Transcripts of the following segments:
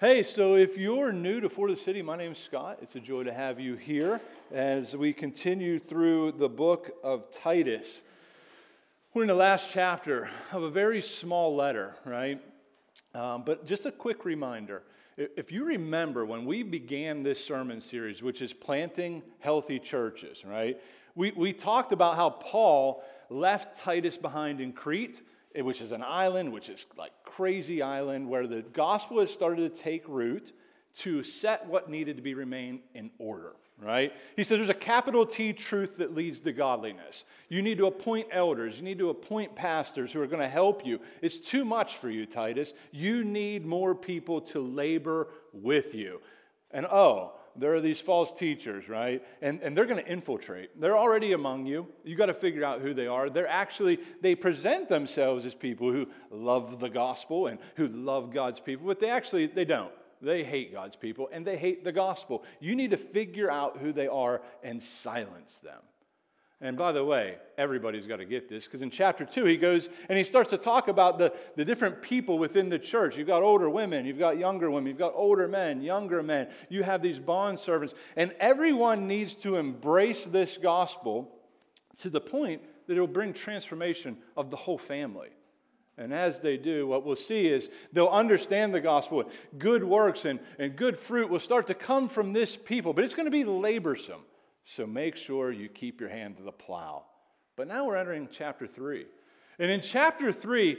Hey, so if you're new to 4TheCity, my name's Scott. It's a joy to have you here as we continue through the book of Titus. We're in the last chapter of a very small letter, right? Um, but just a quick reminder if you remember when we began this sermon series, which is planting healthy churches, right? We, we talked about how Paul left Titus behind in Crete Eh, which is an island, which is like crazy island, where the gospel has started to take root to set what needed to be remain in order right? He says there's a capital T truth that leads to godliness. You need to appoint elders, you need to appoint pastors who are going to help you. It's too much for you, Titus. You need more people to labor with you. And oh, there are these false teachers, right? And, and they're going to infiltrate. They're already among you. You got to figure out who they are. They're actually, they present themselves as people who love the gospel and who love God's people, but they actually, they don't. They hate God's people and they hate the gospel. You need to figure out who they are and silence them. And by the way, everybody's got to get this because in chapter two, he goes and he starts to talk about the, the different people within the church. You've got older women, you've got younger women, you've got older men, younger men, you have these bond servants. And everyone needs to embrace this gospel to the point that it will bring transformation of the whole family. And as they do, what we'll see is they'll understand the gospel. Good works and, and good fruit will start to come from this people, but it's going to be laborsome. So make sure you keep your hand to the plow. But now we're entering chapter three. And in chapter three,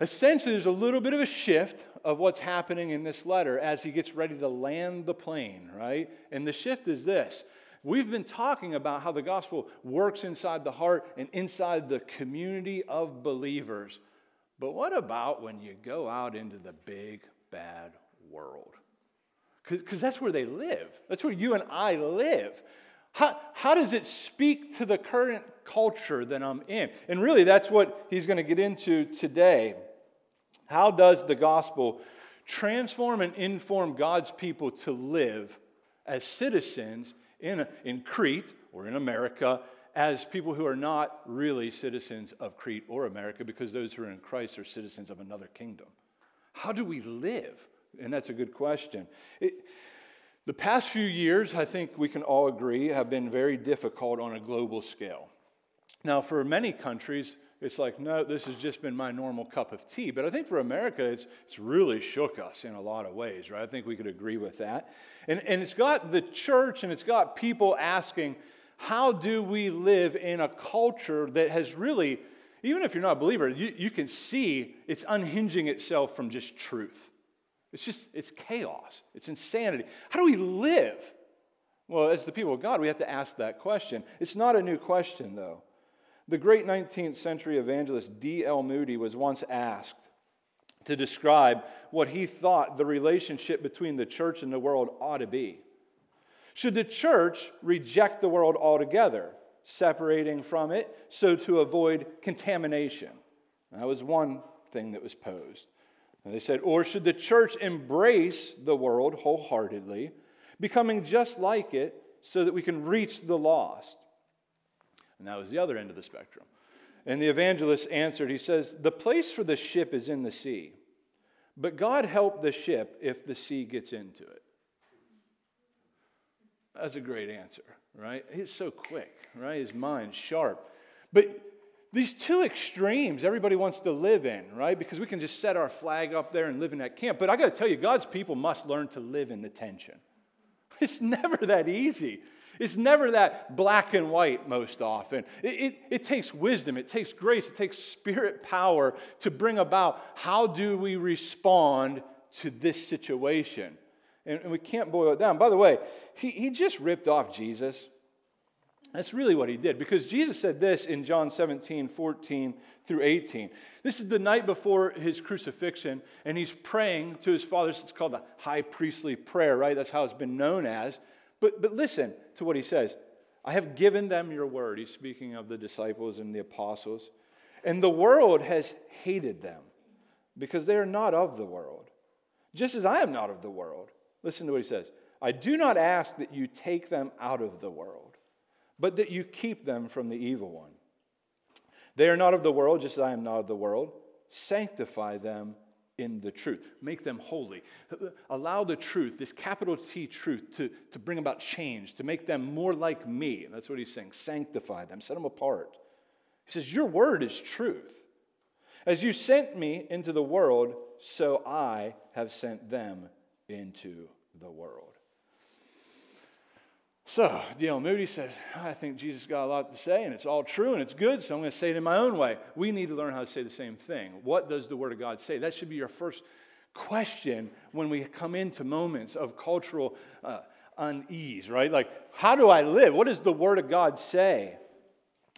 essentially there's a little bit of a shift of what's happening in this letter as he gets ready to land the plane, right? And the shift is this. We've been talking about how the gospel works inside the heart and inside the community of believers. But what about when you go out into the big, bad world? Because that's where they live. That's where you and I live. How, how does it speak to the current culture that I'm in? And really, that's what he's going to get into today. How does the gospel transform and inform God's people to live as citizens in, in Crete or in America as people who are not really citizens of Crete or America because those who are in Christ are citizens of another kingdom? How do we live? And that's a good question. It, the past few years, I think we can all agree, have been very difficult on a global scale. Now, for many countries, it's like, no, this has just been my normal cup of tea. But I think for America, it's, it's really shook us in a lot of ways, right? I think we could agree with that. And, and it's got the church and it's got people asking, how do we live in a culture that has really, even if you're not a believer, you, you can see it's unhinging itself from just truth. It's just, it's chaos. It's insanity. How do we live? Well, as the people of God, we have to ask that question. It's not a new question, though. The great 19th century evangelist D.L. Moody was once asked to describe what he thought the relationship between the church and the world ought to be. Should the church reject the world altogether, separating from it so to avoid contamination? That was one thing that was posed. And they said, Or should the church embrace the world wholeheartedly, becoming just like it so that we can reach the lost? And that was the other end of the spectrum. And the evangelist answered, He says, The place for the ship is in the sea, but God help the ship if the sea gets into it. That's a great answer, right? He's so quick, right? His mind's sharp. But these two extremes everybody wants to live in, right? Because we can just set our flag up there and live in that camp. But I got to tell you, God's people must learn to live in the tension. It's never that easy. It's never that black and white most often. It, it, it, takes wisdom, it takes grace, it takes spirit power to bring about how do we respond to this situation. And, and we can't boil it down. By the way, he, he just ripped off Jesus. That's really what he did because Jesus said this in John 17, 14 through 18. This is the night before his crucifixion, and he's praying to his father. It's called the high priestly prayer, right? That's how it's been known as. But, but listen to what he says I have given them your word. He's speaking of the disciples and the apostles. And the world has hated them because they are not of the world, just as I am not of the world. Listen to what he says I do not ask that you take them out of the world but that you keep them from the evil one. They are not of the world, just as I am not of the world. Sanctify them in the truth. Make them holy. Allow the truth, this capital T truth, to, to bring about change, to make them more like me. That's what he's saying. Sanctify them, set them apart. He says, Your word is truth. As you sent me into the world, so I have sent them into the world. So, D.L. Moody says, I think Jesus got a lot to say, and it's all true and it's good, so I'm going to say it in my own way. We need to learn how to say the same thing. What does the Word of God say? That should be your first question when we come into moments of cultural uh, unease, right? Like, how do I live? What does the Word of God say?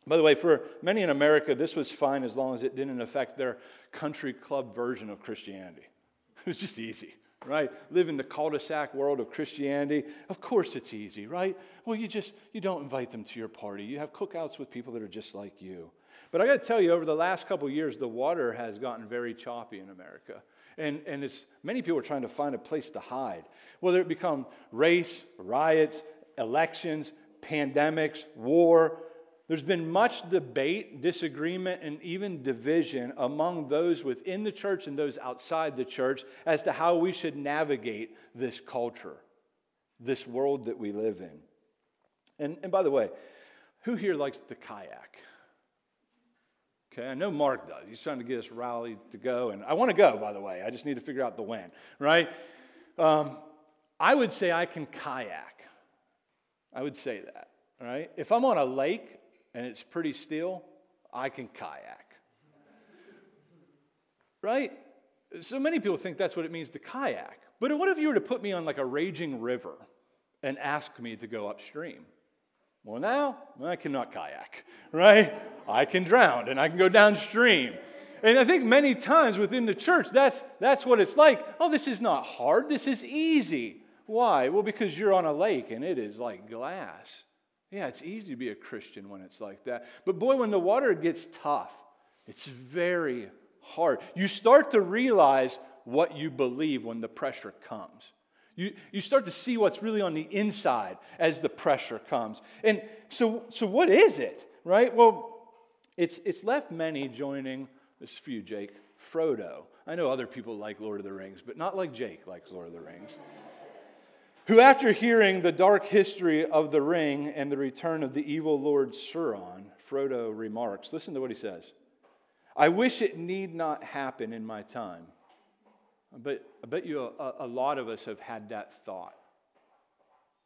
By the way, for many in America, this was fine as long as it didn't affect their country club version of Christianity. It was just easy right? Live in the cul-de-sac world of Christianity. Of course it's easy, right? Well, you just you don't invite them to your party. You have cookouts with people that are just like you. But I got to tell you, over the last couple years, the water has gotten very choppy in America. And, and it's, many people are trying to find a place to hide, whether it become race, riots, elections, pandemics, war, there's been much debate, disagreement, and even division among those within the church and those outside the church as to how we should navigate this culture, this world that we live in. And, and by the way, who here likes to kayak? Okay, I know Mark does. He's trying to get us rallied to go, and I want to go, by the way. I just need to figure out the when, right? Um, I would say I can kayak. I would say that, right? If I'm on a lake, and it's pretty still, I can kayak. Right? So many people think that's what it means to kayak. But what if you were to put me on like a raging river and ask me to go upstream? Well, now I cannot kayak, right? I can drown and I can go downstream. And I think many times within the church, that's, that's what it's like. Oh, this is not hard, this is easy. Why? Well, because you're on a lake and it is like glass. Yeah, it's easy to be a Christian when it's like that. But boy, when the water gets tough, it's very hard. You start to realize what you believe when the pressure comes. You, you start to see what's really on the inside as the pressure comes. And so, so what is it, right? Well, it's, it's left many joining, this is for you, Jake, Frodo. I know other people like Lord of the Rings, but not like Jake likes Lord of the Rings who, after hearing the dark history of the ring and the return of the evil Lord Sauron, Frodo remarks listen to what he says I wish it need not happen in my time. But I bet you a, a lot of us have had that thought.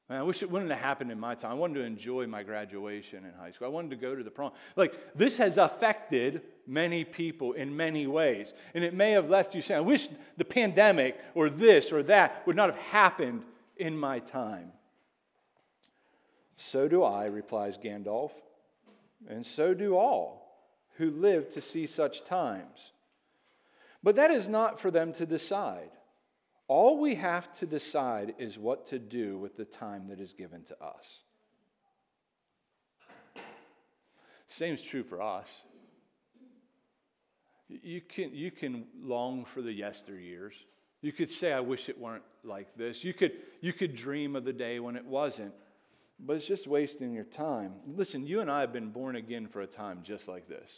Man, I wish it wouldn't have happened in my time. I wanted to enjoy my graduation in high school. I wanted to go to the prom. Like, this has affected many people in many ways. And it may have left you saying, I wish the pandemic or this or that would not have happened in my time. So do I, replies Gandalf, and so do all who live to see such times. But that is not for them to decide. All we have to decide is what to do with the time that is given to us. Same is true for us. You can, you can long for the yesteryears. You could say, I wish it weren't like this. You could, you could dream of the day when it wasn't, but it's just wasting your time. Listen, you and I have been born again for a time just like this.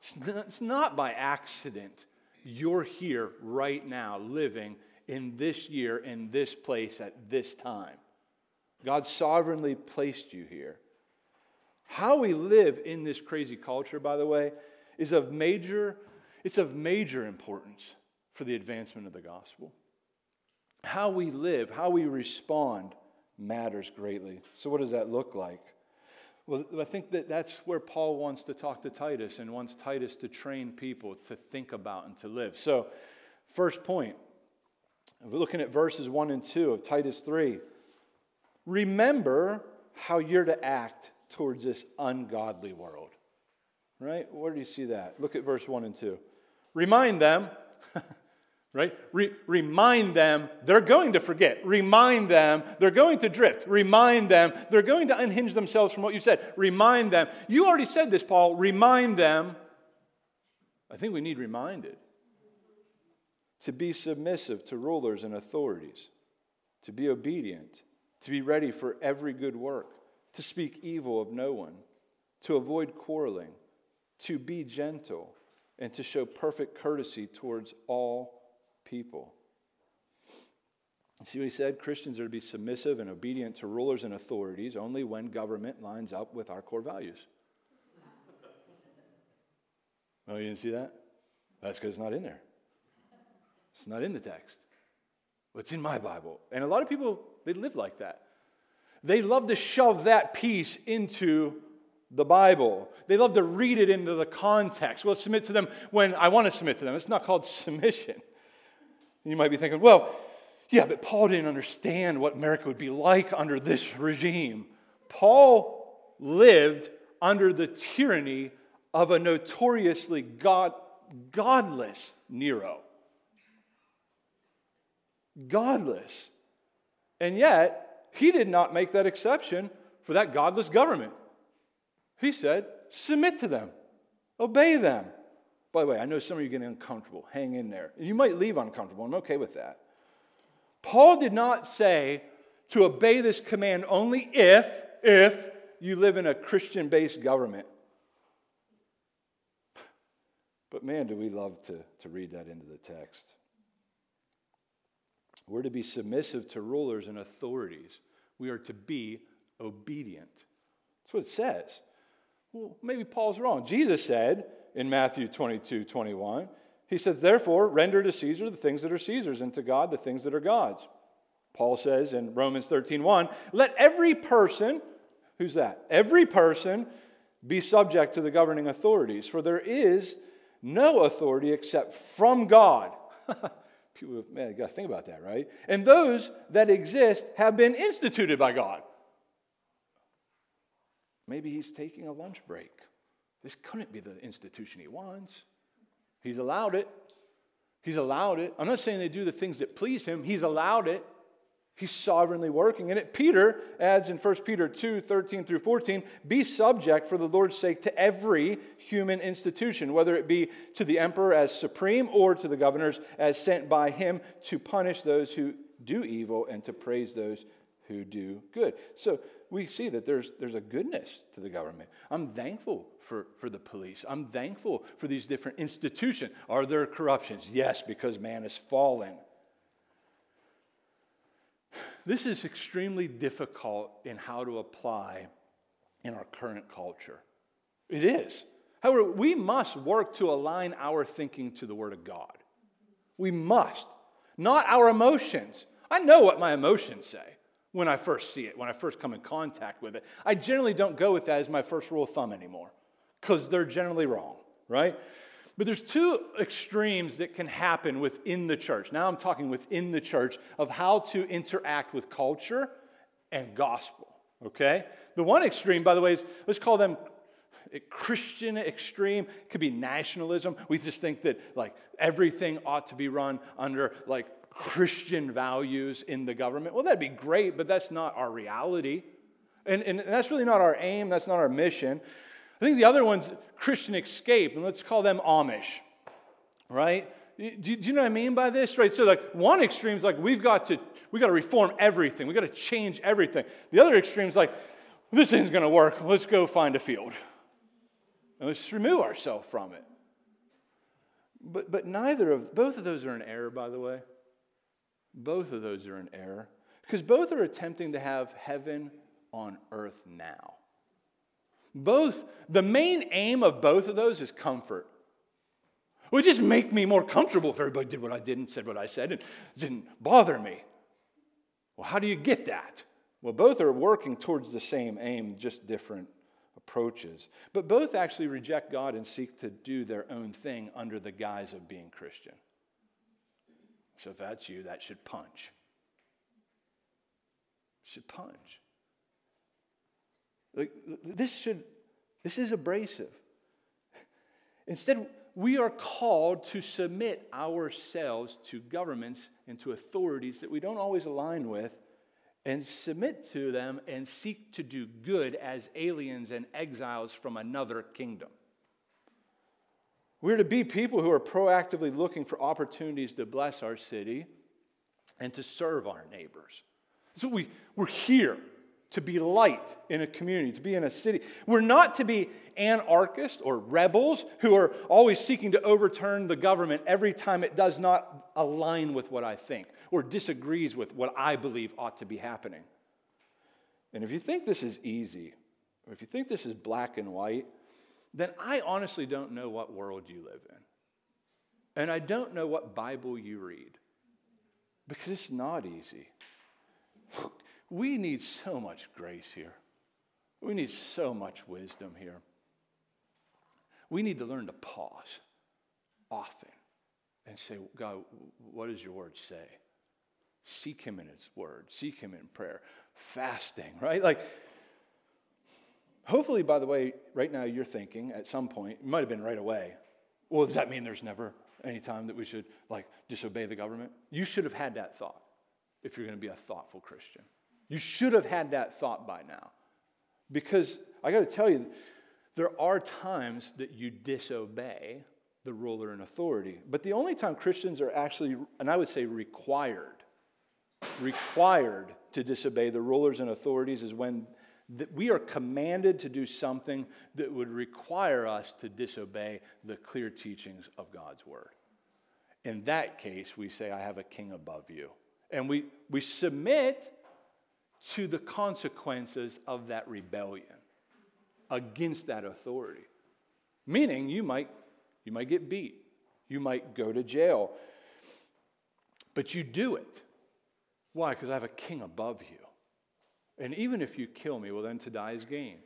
It's not by accident you're here right now, living in this year, in this place, at this time. God sovereignly placed you here. How we live in this crazy culture, by the way, is of major, it's of major importance for the advancement of the gospel. How we live, how we respond matters greatly. So, what does that look like? Well, I think that that's where Paul wants to talk to Titus and wants Titus to train people to think about and to live. So, first point, we're looking at verses 1 and 2 of Titus 3. Remember how you're to act towards this ungodly world. Right? Where do you see that? Look at verse 1 and 2. Remind them right? Re- remind them they're going to forget. Remind them they're going to drift. Remind them they're going to unhinge themselves from what you said. Remind them. You already said this, Paul. Remind them. I think we need reminded to be submissive to rulers and authorities, to be obedient, to be ready for every good work, to speak evil of no one, to avoid quarreling, to be gentle and to show perfect courtesy towards all people. See what he said? Christians are to be submissive and obedient to rulers and authorities only when government lines up with our core values. oh, you didn't see that? That's because it's not in there. It's not in the text. It's in my Bible. And a lot of people, they live like that. They love to shove that piece into the Bible. They love to read it into the context. Well, submit to them when I want to submit to them. It's not called submission. You might be thinking, well, yeah, but Paul didn't understand what America would be like under this regime. Paul lived under the tyranny of a notoriously God, godless Nero. Godless. And yet, he did not make that exception for that godless government. He said, submit to them, obey them. By the way, I know some of you are getting uncomfortable. Hang in there. You might leave uncomfortable. I'm okay with that. Paul did not say to obey this command only if, if you live in a Christian based government. But man, do we love to, to read that into the text. We're to be submissive to rulers and authorities. We are to be obedient. That's what it says. Well, maybe Paul's wrong. Jesus said in Matthew 22 21, he said, Therefore, render to Caesar the things that are Caesar's, and to God the things that are God's. Paul says in Romans 13 1, let every person, who's that? Every person be subject to the governing authorities, for there is no authority except from God. People, man, you got to think about that, right? And those that exist have been instituted by God. Maybe he's taking a lunch break. This couldn't be the institution he wants. He's allowed it. He's allowed it. I'm not saying they do the things that please him, he's allowed it. He's sovereignly working in it. Peter adds in 1 Peter 2 13 through 14 be subject for the Lord's sake to every human institution, whether it be to the emperor as supreme or to the governors as sent by him to punish those who do evil and to praise those who do good. So we see that there's, there's a goodness to the government. I'm thankful for, for the police. I'm thankful for these different institutions. Are there corruptions? Yes, because man is fallen. This is extremely difficult in how to apply in our current culture. It is. However, we must work to align our thinking to the Word of God. We must, not our emotions. I know what my emotions say when I first see it, when I first come in contact with it. I generally don't go with that as my first rule of thumb anymore because they're generally wrong, right? But there's two extremes that can happen within the church. Now I'm talking within the church of how to interact with culture and gospel, okay? The one extreme, by the way, is let's call them Christian extreme. It could be nationalism. We just think that like everything ought to be run under like Christian values in the government. Well, that'd be great, but that's not our reality. And, and that's really not our aim, that's not our mission. I think the other one's Christian escape, and let's call them Amish, right? Do, do you know what I mean by this? Right. So, like, one extreme is like we've got to we got to reform everything. We got to change everything. The other extreme is like this isn't going to work. Let's go find a field, and let's just remove ourselves from it. But but neither of both of those are in error, by the way. Both of those are in error because both are attempting to have heaven on earth now. Both, the main aim of both of those is comfort. It would just make me more comfortable if everybody did what I did and said what I said and didn't bother me. Well, how do you get that? Well, both are working towards the same aim, just different approaches. But both actually reject God and seek to do their own thing under the guise of being Christian. So if that's you, that should punch. Should punch. Like, this should, this is abrasive. Instead, we are called to submit ourselves to governments and to authorities that we don't always align with and submit to them and seek to do good as aliens and exiles from another kingdom. We're to be people who are proactively looking for opportunities to bless our city and to serve our neighbors. So we, we're here to be light in a community, to be in a city. We're not to be anarchists or rebels who are always seeking to overturn the government every time it does not align with what I think or disagrees with what I believe ought to be happening. And if you think this is easy, or if you think this is black and white, then I honestly don't know what world you live in. And I don't know what Bible you read because it's not easy. We need so much grace here. We need so much wisdom here. We need to learn to pause often and say, God, what does your word say? Seek him in his word, seek him in prayer, fasting, right? Like, hopefully, by the way, right now you're thinking at some point, it might have been right away, well, does that mean there's never any time that we should like disobey the government? You should have had that thought if you're going to be a thoughtful Christian. You should have had that thought by now. Because I got to tell you, there are times that you disobey the ruler and authority. But the only time Christians are actually, and I would say required, required to disobey the rulers and authorities is when we are commanded to do something that would require us to disobey the clear teachings of God's word. In that case, we say, I have a king above you. And we, we submit to the consequences of that rebellion against that authority. Meaning you might, you might get beat, you might go to jail, but you do it. Why? Because I have a king above you. And even if you kill me, well, then to die is gain.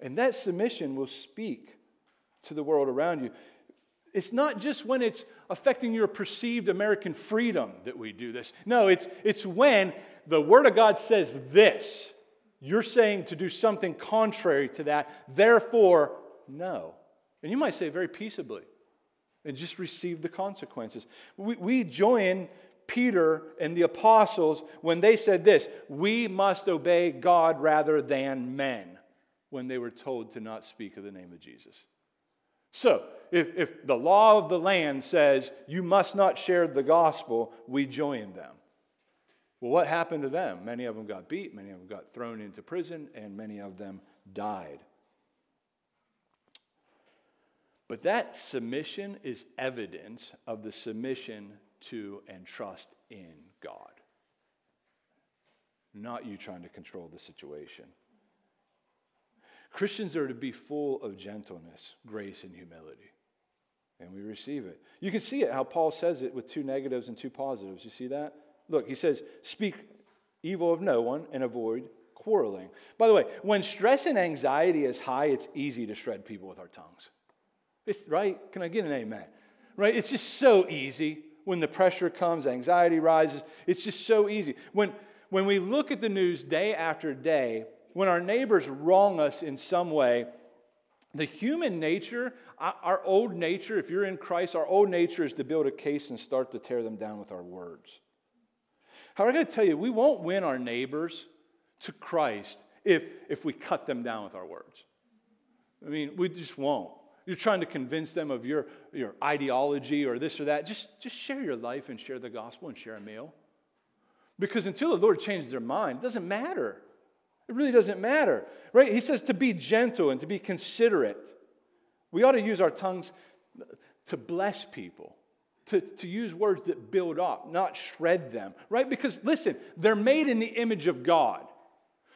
And that submission will speak to the world around you. It's not just when it's affecting your perceived American freedom that we do this. No, it's, it's when the Word of God says this. You're saying to do something contrary to that. Therefore, no. And you might say very peaceably and just receive the consequences. We, we join Peter and the apostles when they said this we must obey God rather than men when they were told to not speak of the name of Jesus. So, if, if the law of the land says you must not share the gospel, we join them. Well, what happened to them? Many of them got beat, many of them got thrown into prison, and many of them died. But that submission is evidence of the submission to and trust in God, not you trying to control the situation. Christians are to be full of gentleness, grace, and humility. And we receive it. You can see it how Paul says it with two negatives and two positives. You see that? Look, he says, Speak evil of no one and avoid quarreling. By the way, when stress and anxiety is high, it's easy to shred people with our tongues. It's, right? Can I get an amen? Right? It's just so easy when the pressure comes, anxiety rises. It's just so easy. When, when we look at the news day after day, when our neighbors wrong us in some way, the human nature, uh, our old nature, if you're in Christ, our old nature is to build a case and start to tear them down with our words. How However, I got to tell you, we won't win our neighbors to Christ if, if we cut them down with our words. I mean, we just won't. You're trying to convince them of your, your ideology or this or that. Just, just share your life and share the gospel and share a meal. Because until the Lord changes their mind, it doesn't matter. It really doesn't matter, right? He says to be gentle and to be considerate. We ought to use our tongues to bless people, to, to use words that build up, not shred them, right? Because listen, they're made in the image of God.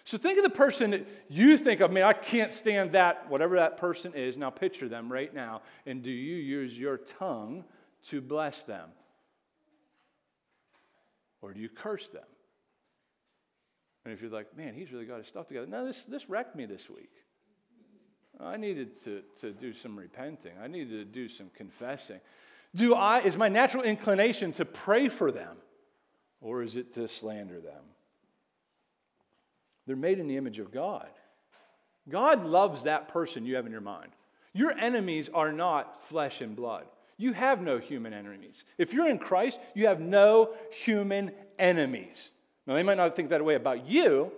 So think of the person that you think of, man, I can't stand that, whatever that person is. Now picture them right now. And do you use your tongue to bless them? Or do you curse them? And if you're like, man, he's really got his stuff together. No, this, this wrecked me this week. I needed to, to do some repenting. I needed to do some confessing. Do I, is my natural inclination to pray for them? Or is it to slander them? They're made in the image of God. God loves that person you have in your mind. Your enemies are not flesh and blood. You have no human enemies. If you're in Christ, you have no human enemies. Now, they might not think that way about you,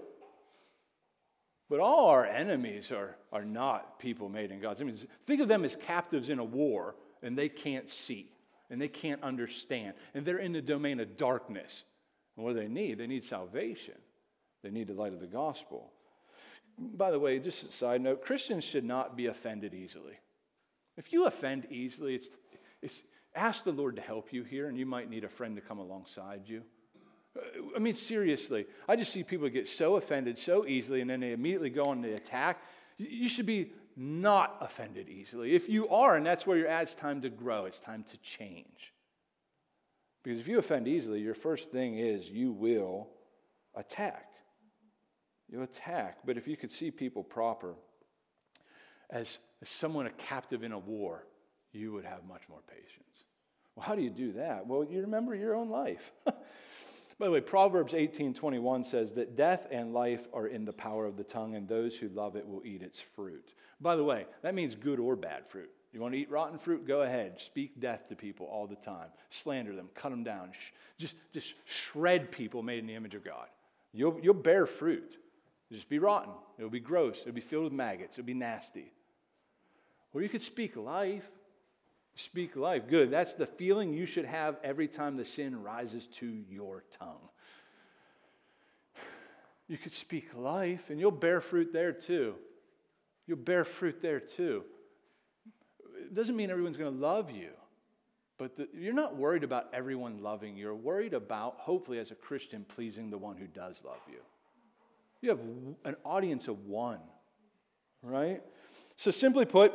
but all our enemies are, are not people made in God's image. Think of them as captives in a war, and they can't see, and they can't understand, and they're in the domain of darkness. And what do they need? They need salvation. They need the light of the gospel. By the way, just a side note Christians should not be offended easily. If you offend easily, it's, it's, ask the Lord to help you here, and you might need a friend to come alongside you. Uh, I mean, seriously, I just see people get so offended so easily, and then they immediately go on the attack. You should be not offended easily. If you are, and that's where you're at, it's time to grow, it's time to change. Because if you offend easily, your first thing is you will attack. You'll attack. But if you could see people proper as, as someone a captive in a war, you would have much more patience. Well, how do you do that? Well, you remember your own life. By the way, Proverbs 18:21 says that death and life are in the power of the tongue, and those who love it will eat its fruit. By the way, that means good or bad fruit. You want to eat rotten fruit? Go ahead. Speak death to people all the time. Slander them, cut them down. Just, just shred people made in the image of God. You'll, you'll bear fruit. It'll just be rotten. It'll be gross. It'll be filled with maggots. It'll be nasty. Or you could speak life. Speak life. Good. That's the feeling you should have every time the sin rises to your tongue. You could speak life, and you'll bear fruit there too. You'll bear fruit there too. It doesn't mean everyone's going to love you, but the, you're not worried about everyone loving you. You're worried about, hopefully, as a Christian, pleasing the one who does love you. You have an audience of one, right? So, simply put,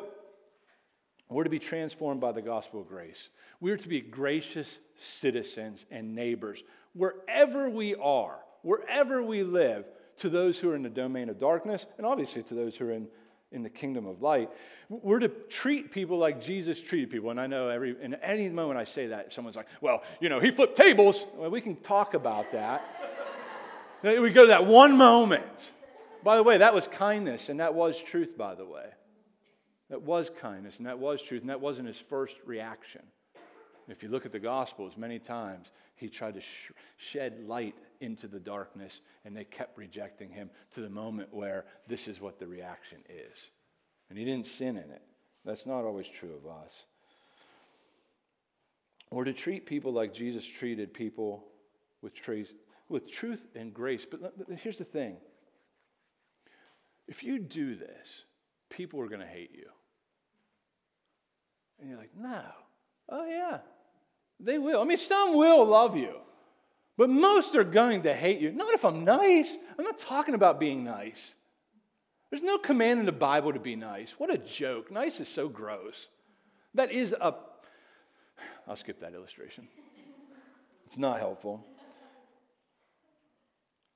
we're to be transformed by the gospel of grace. We're to be gracious citizens and neighbors wherever we are, wherever we live, to those who are in the domain of darkness, and obviously to those who are in, in the kingdom of light. We're to treat people like Jesus treated people. And I know every in any moment I say that, someone's like, well, you know, he flipped tables. Well, we can talk about that. We go to that one moment. By the way, that was kindness, and that was truth, by the way. That was kindness, and that was truth, and that wasn't his first reaction. If you look at the Gospels, many times he tried to sh- shed light into the darkness, and they kept rejecting him to the moment where this is what the reaction is. And he didn't sin in it. That's not always true of us. Or to treat people like Jesus treated people with, truth, with truth and grace. But here's the thing if you do this, people are going to hate you. And you're like, no. Oh, yeah. They will. I mean, some will love you, but most are going to hate you. Not if I'm nice. I'm not talking about being nice. There's no command in the Bible to be nice. What a joke. Nice is so gross. That is a. I'll skip that illustration. It's not helpful.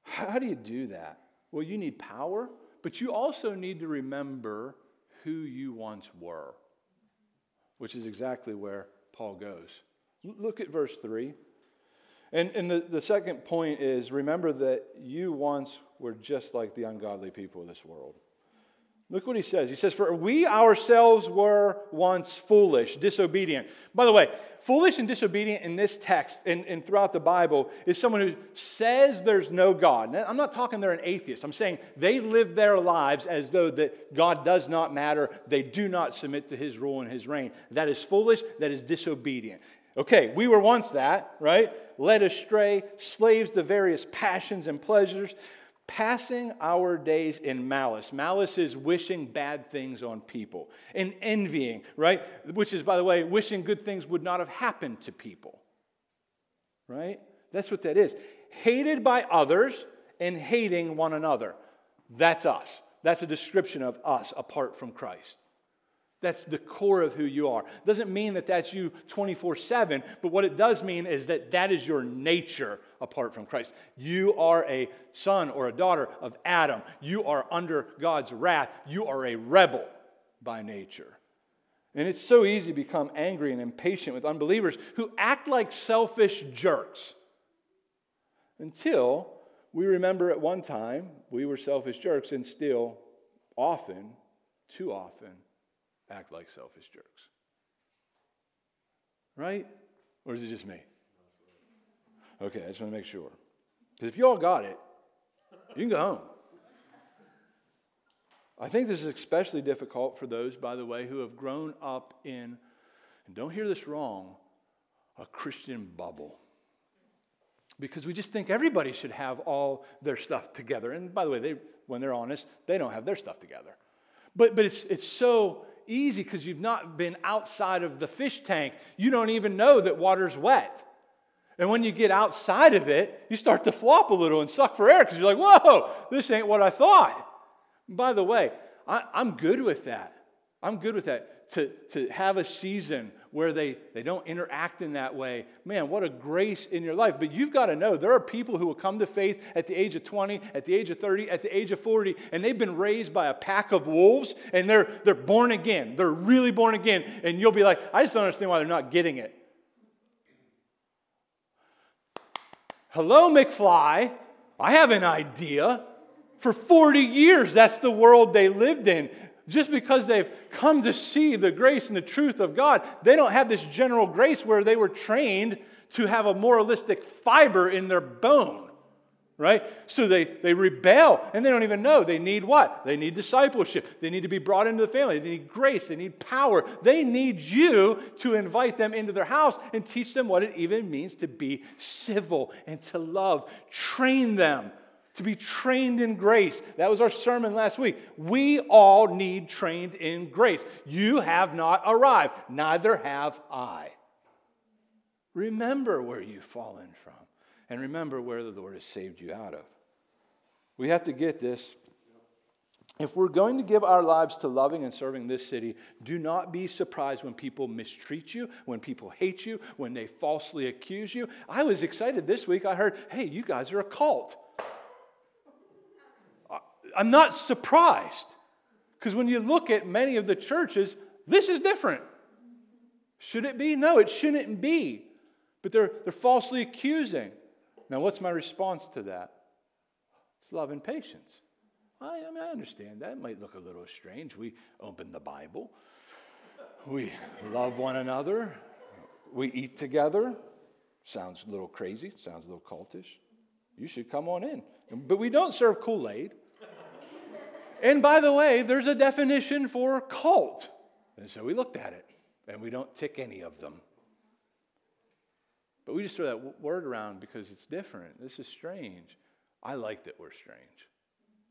How do you do that? Well, you need power, but you also need to remember who you once were, which is exactly where Paul goes. Look at verse 3. And, and the, the second point is remember that you once were just like the ungodly people of this world. Look what he says. He says, For we ourselves were once foolish, disobedient. By the way, foolish and disobedient in this text and, and throughout the Bible is someone who says there's no God. Now, I'm not talking they're an atheist. I'm saying they live their lives as though that God does not matter. They do not submit to his rule and his reign. That is foolish. That is disobedient. Okay, we were once that, right? Led astray, slaves to various passions and pleasures, passing our days in malice. Malice is wishing bad things on people, and envying, right? Which is, by the way, wishing good things would not have happened to people, right? That's what that is. Hated by others and hating one another. That's us. That's a description of us apart from Christ. That's the core of who you are. Doesn't mean that that's you 24 7, but what it does mean is that that is your nature apart from Christ. You are a son or a daughter of Adam. You are under God's wrath. You are a rebel by nature. And it's so easy to become angry and impatient with unbelievers who act like selfish jerks until we remember at one time we were selfish jerks and still often, too often, act like selfish jerks. Right? Or is it just me? Okay, I just want to make sure. Because if you all got it, you can go home. I think this is especially difficult for those, by the way, who have grown up in, and don't hear this wrong, a Christian bubble. because we just think everybody should have all their stuff together. And by the way, they, when they're honest, they don't have their stuff together. But, but it's, it's so easy because you've not been outside of the fish tank. You don't even know that water's wet. And when you get outside of it, you start to flop a little and suck for air because you're like, whoa, this ain't what I thought. By the way, I, I'm good with that. I'm good with that to, to have a season where they, they don't interact in that way. Man, what a grace in your life. But you've got to know there are people who will come to faith at the age of 20, at the age of 30, at the age of 40, and they've been raised by a pack of wolves and they're, they're born again. They're really born again. And you'll be like, I just don't understand why they're not getting it. Hello, McFly. I have an idea. For 40 years, that's the world they lived in just because they've come to see the grace and the truth of God, they don't have this general grace where they were trained to have a moralistic fiber in their bone. Right? So they, they rebel and they don't even know. They need what? They need discipleship. They need to be brought into the family. They need grace. They need power. They need you to invite them into their house and teach them what it even means to be civil and to love. Train them to be trained in grace. That was our sermon last week. We all need trained in grace. You have not arrived, neither have I. Remember where you've fallen from, and remember where the Lord has saved you out of. We have to get this. If we're going to give our lives to loving and serving this city, do not be surprised when people mistreat you, when people hate you, when they falsely accuse you. I was excited this week. I heard, hey, you guys are a cult. I'm not surprised. Because when you look at many of the churches, this is different. Should it be? No, it shouldn't be. But they're, they're falsely accusing. Now, what's my response to that? It's love and patience. I, I, mean, I understand that. It might look a little strange. We open the Bible, we love one another, we eat together. Sounds a little crazy, sounds a little cultish. You should come on in. But we don't serve Kool Aid. And by the way, there's a definition for cult. And so we looked at it, and we don't tick any of them. But we just throw that word around because it's different. This is strange. I like that we're strange.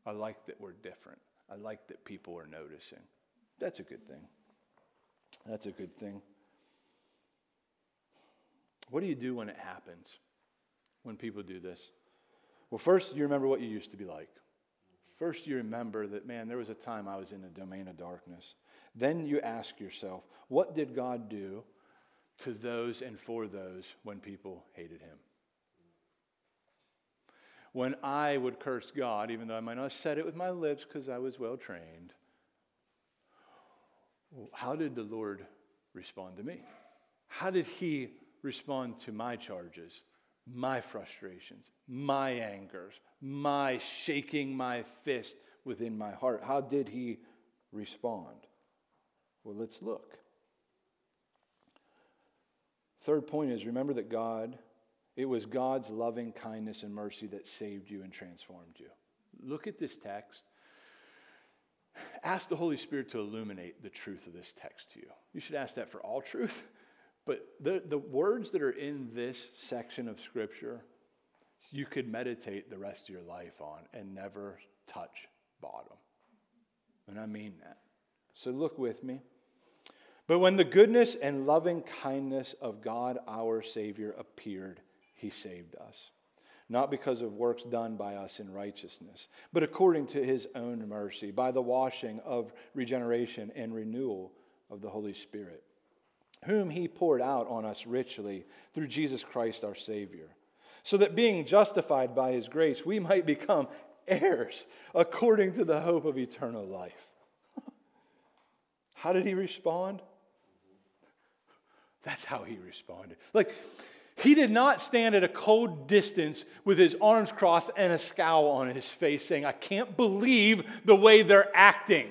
I like that we're different. I like that people are noticing. That's a good thing. That's a good thing. What do you do when it happens? When people do this? Well, first, you remember what you used to be like. First, you remember that, man, there was a time I was in the domain of darkness. Then you ask yourself, what did God do to those and for those when people hated him? When I would curse God, even though I might not have said it with my lips because I was well trained, how did the Lord respond to me? How did he respond to my charges? My frustrations, my angers, my shaking my fist within my heart. How did he respond? Well, let's look. Third point is remember that God, it was God's loving kindness and mercy that saved you and transformed you. Look at this text. Ask the Holy Spirit to illuminate the truth of this text to you. You should ask that for all truth. But the, the words that are in this section of Scripture, you could meditate the rest of your life on and never touch bottom. And I mean that. So look with me. But when the goodness and loving kindness of God our Savior appeared, he saved us. Not because of works done by us in righteousness, but according to his own mercy, by the washing of regeneration and renewal of the Holy Spirit whom he poured out on us richly through Jesus Christ our Savior, so that being justified by his grace, we might become heirs according to the hope of eternal life. how did he respond? That's how he responded. Like, he did not stand at a cold distance with his arms crossed and a scowl on his face, saying, I can't believe the way they're acting.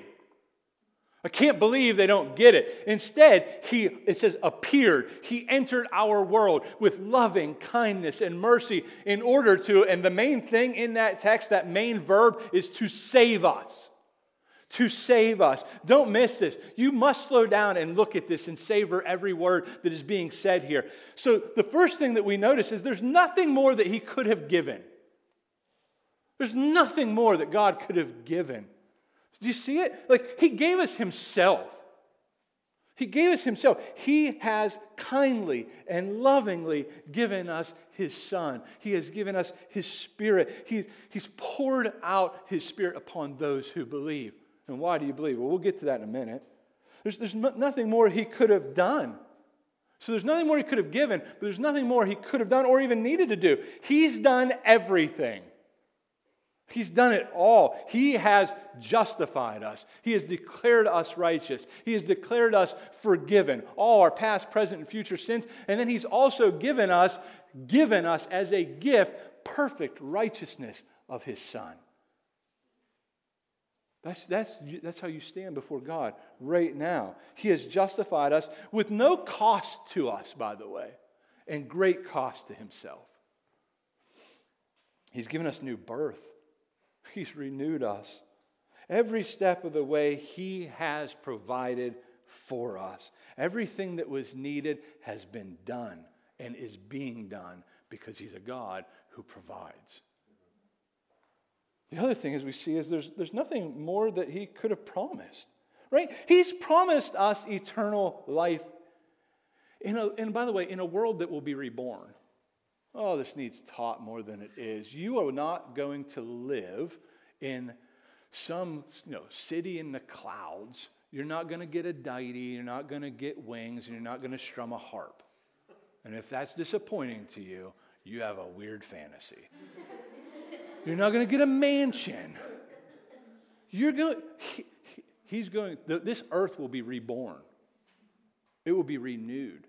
I can't believe they don't get it. Instead, he, it says, appeared. He entered our world with loving kindness and mercy in order to, and the main thing in that text, that main verb, is to save us. to save us. Don't miss this. You must slow down and look at this and savor every word that is being said here. So, the first thing that we notice is there's nothing more that he could have given. There's nothing more that God could have given. Do you see it? Like, he gave us himself. He gave us himself. He has kindly and lovingly given us his son. He has given us his spirit. He, he's poured out his spirit upon those who believe. And why do you believe? Well, we'll get to that in a minute. There's, there's nothing more he could have done. So there's nothing more he could have given, but there's nothing more he could have done or even needed to do. He's done everything. He's done it all. He has justified us. He has declared us righteous. He has declared us forgiven, all our past, present, and future sins. And then He's also given us, given us as a gift, perfect righteousness of His Son. That's, that's, that's how you stand before God right now. He has justified us with no cost to us, by the way, and great cost to Himself. He's given us new birth. He's renewed us. Every step of the way, He has provided for us. Everything that was needed has been done and is being done because He's a God who provides. The other thing, as we see, is there's, there's nothing more that He could have promised, right? He's promised us eternal life. In a, and by the way, in a world that will be reborn. Oh, this needs taught more than it is. You are not going to live in some you know, city in the clouds. You're not going to get a deity, you're not going to get wings, and you're not going to strum a harp. And if that's disappointing to you, you have a weird fantasy. you're not going to get a mansion. You're going, he, he's going, this earth will be reborn. It will be renewed.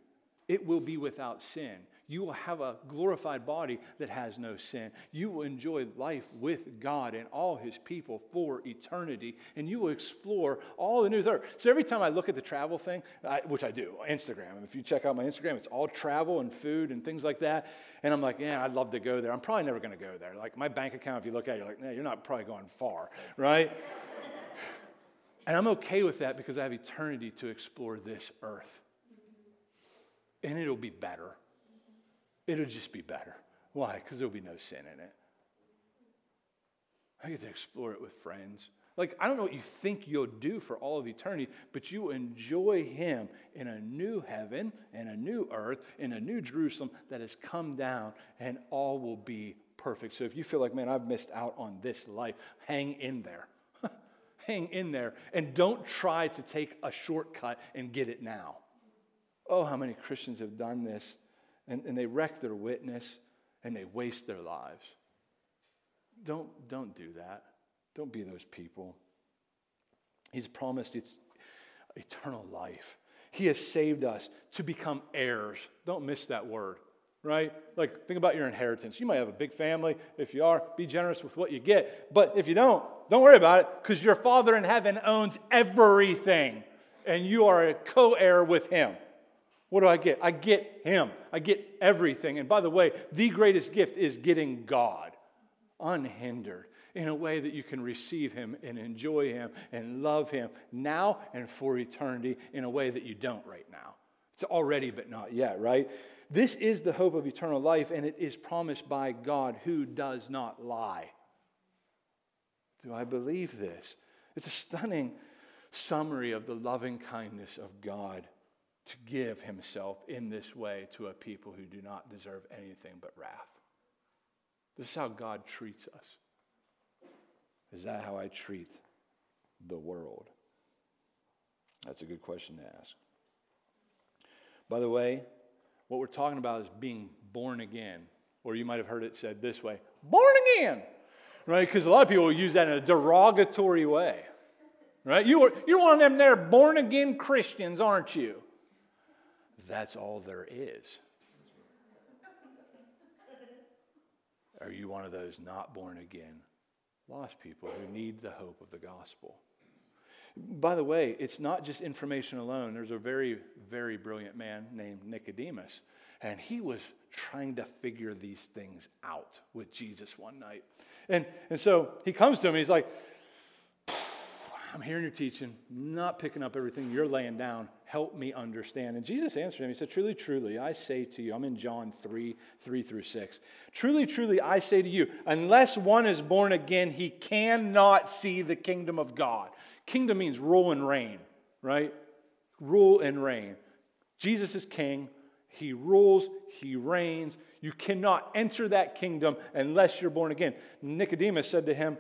It will be without sin you will have a glorified body that has no sin. You will enjoy life with God and all his people for eternity, and you will explore all the new earth. So every time I look at the travel thing, I, which I do, Instagram, if you check out my Instagram, it's all travel and food and things like that. And I'm like, yeah, I'd love to go there. I'm probably never going to go there. Like my bank account, if you look at it, you're like, nah, you're not probably going far, right? and I'm okay with that because I have eternity to explore this earth. And it'll be better. It'll just be better. Why? Because there'll be no sin in it. I get to explore it with friends. Like, I don't know what you think you'll do for all of eternity, but you enjoy Him in a new heaven and a new earth, in a new Jerusalem that has come down, and all will be perfect. So if you feel like, man, I've missed out on this life, hang in there. hang in there. And don't try to take a shortcut and get it now. Oh, how many Christians have done this and, and they wreck their witness and they waste their lives. Don't, don't do that. Don't be those people. He's promised it's eternal life. He has saved us to become heirs. Don't miss that word, right? Like, think about your inheritance. You might have a big family. If you are, be generous with what you get. But if you don't, don't worry about it because your Father in heaven owns everything and you are a co heir with Him. What do I get? I get Him. I get everything. And by the way, the greatest gift is getting God unhindered in a way that you can receive Him and enjoy Him and love Him now and for eternity in a way that you don't right now. It's already, but not yet, right? This is the hope of eternal life, and it is promised by God who does not lie. Do I believe this? It's a stunning summary of the loving kindness of God to give himself in this way to a people who do not deserve anything but wrath. This is how God treats us. Is that how I treat the world? That's a good question to ask. By the way, what we're talking about is being born again, or you might have heard it said this way born again, right? Because a lot of people use that in a derogatory way, right? You are, you're one of them there born again Christians, aren't you? That's all there is. Are you one of those not born again, lost people who need the hope of the gospel? By the way, it's not just information alone. There's a very, very brilliant man named Nicodemus, and he was trying to figure these things out with Jesus one night. And, and so he comes to him, he's like, I'm hearing your teaching, not picking up everything you're laying down. Help me understand. And Jesus answered him. He said, Truly, truly, I say to you, I'm in John 3, 3 through 6. Truly, truly, I say to you, unless one is born again, he cannot see the kingdom of God. Kingdom means rule and reign, right? Rule and reign. Jesus is king. He rules, he reigns. You cannot enter that kingdom unless you're born again. Nicodemus said to him,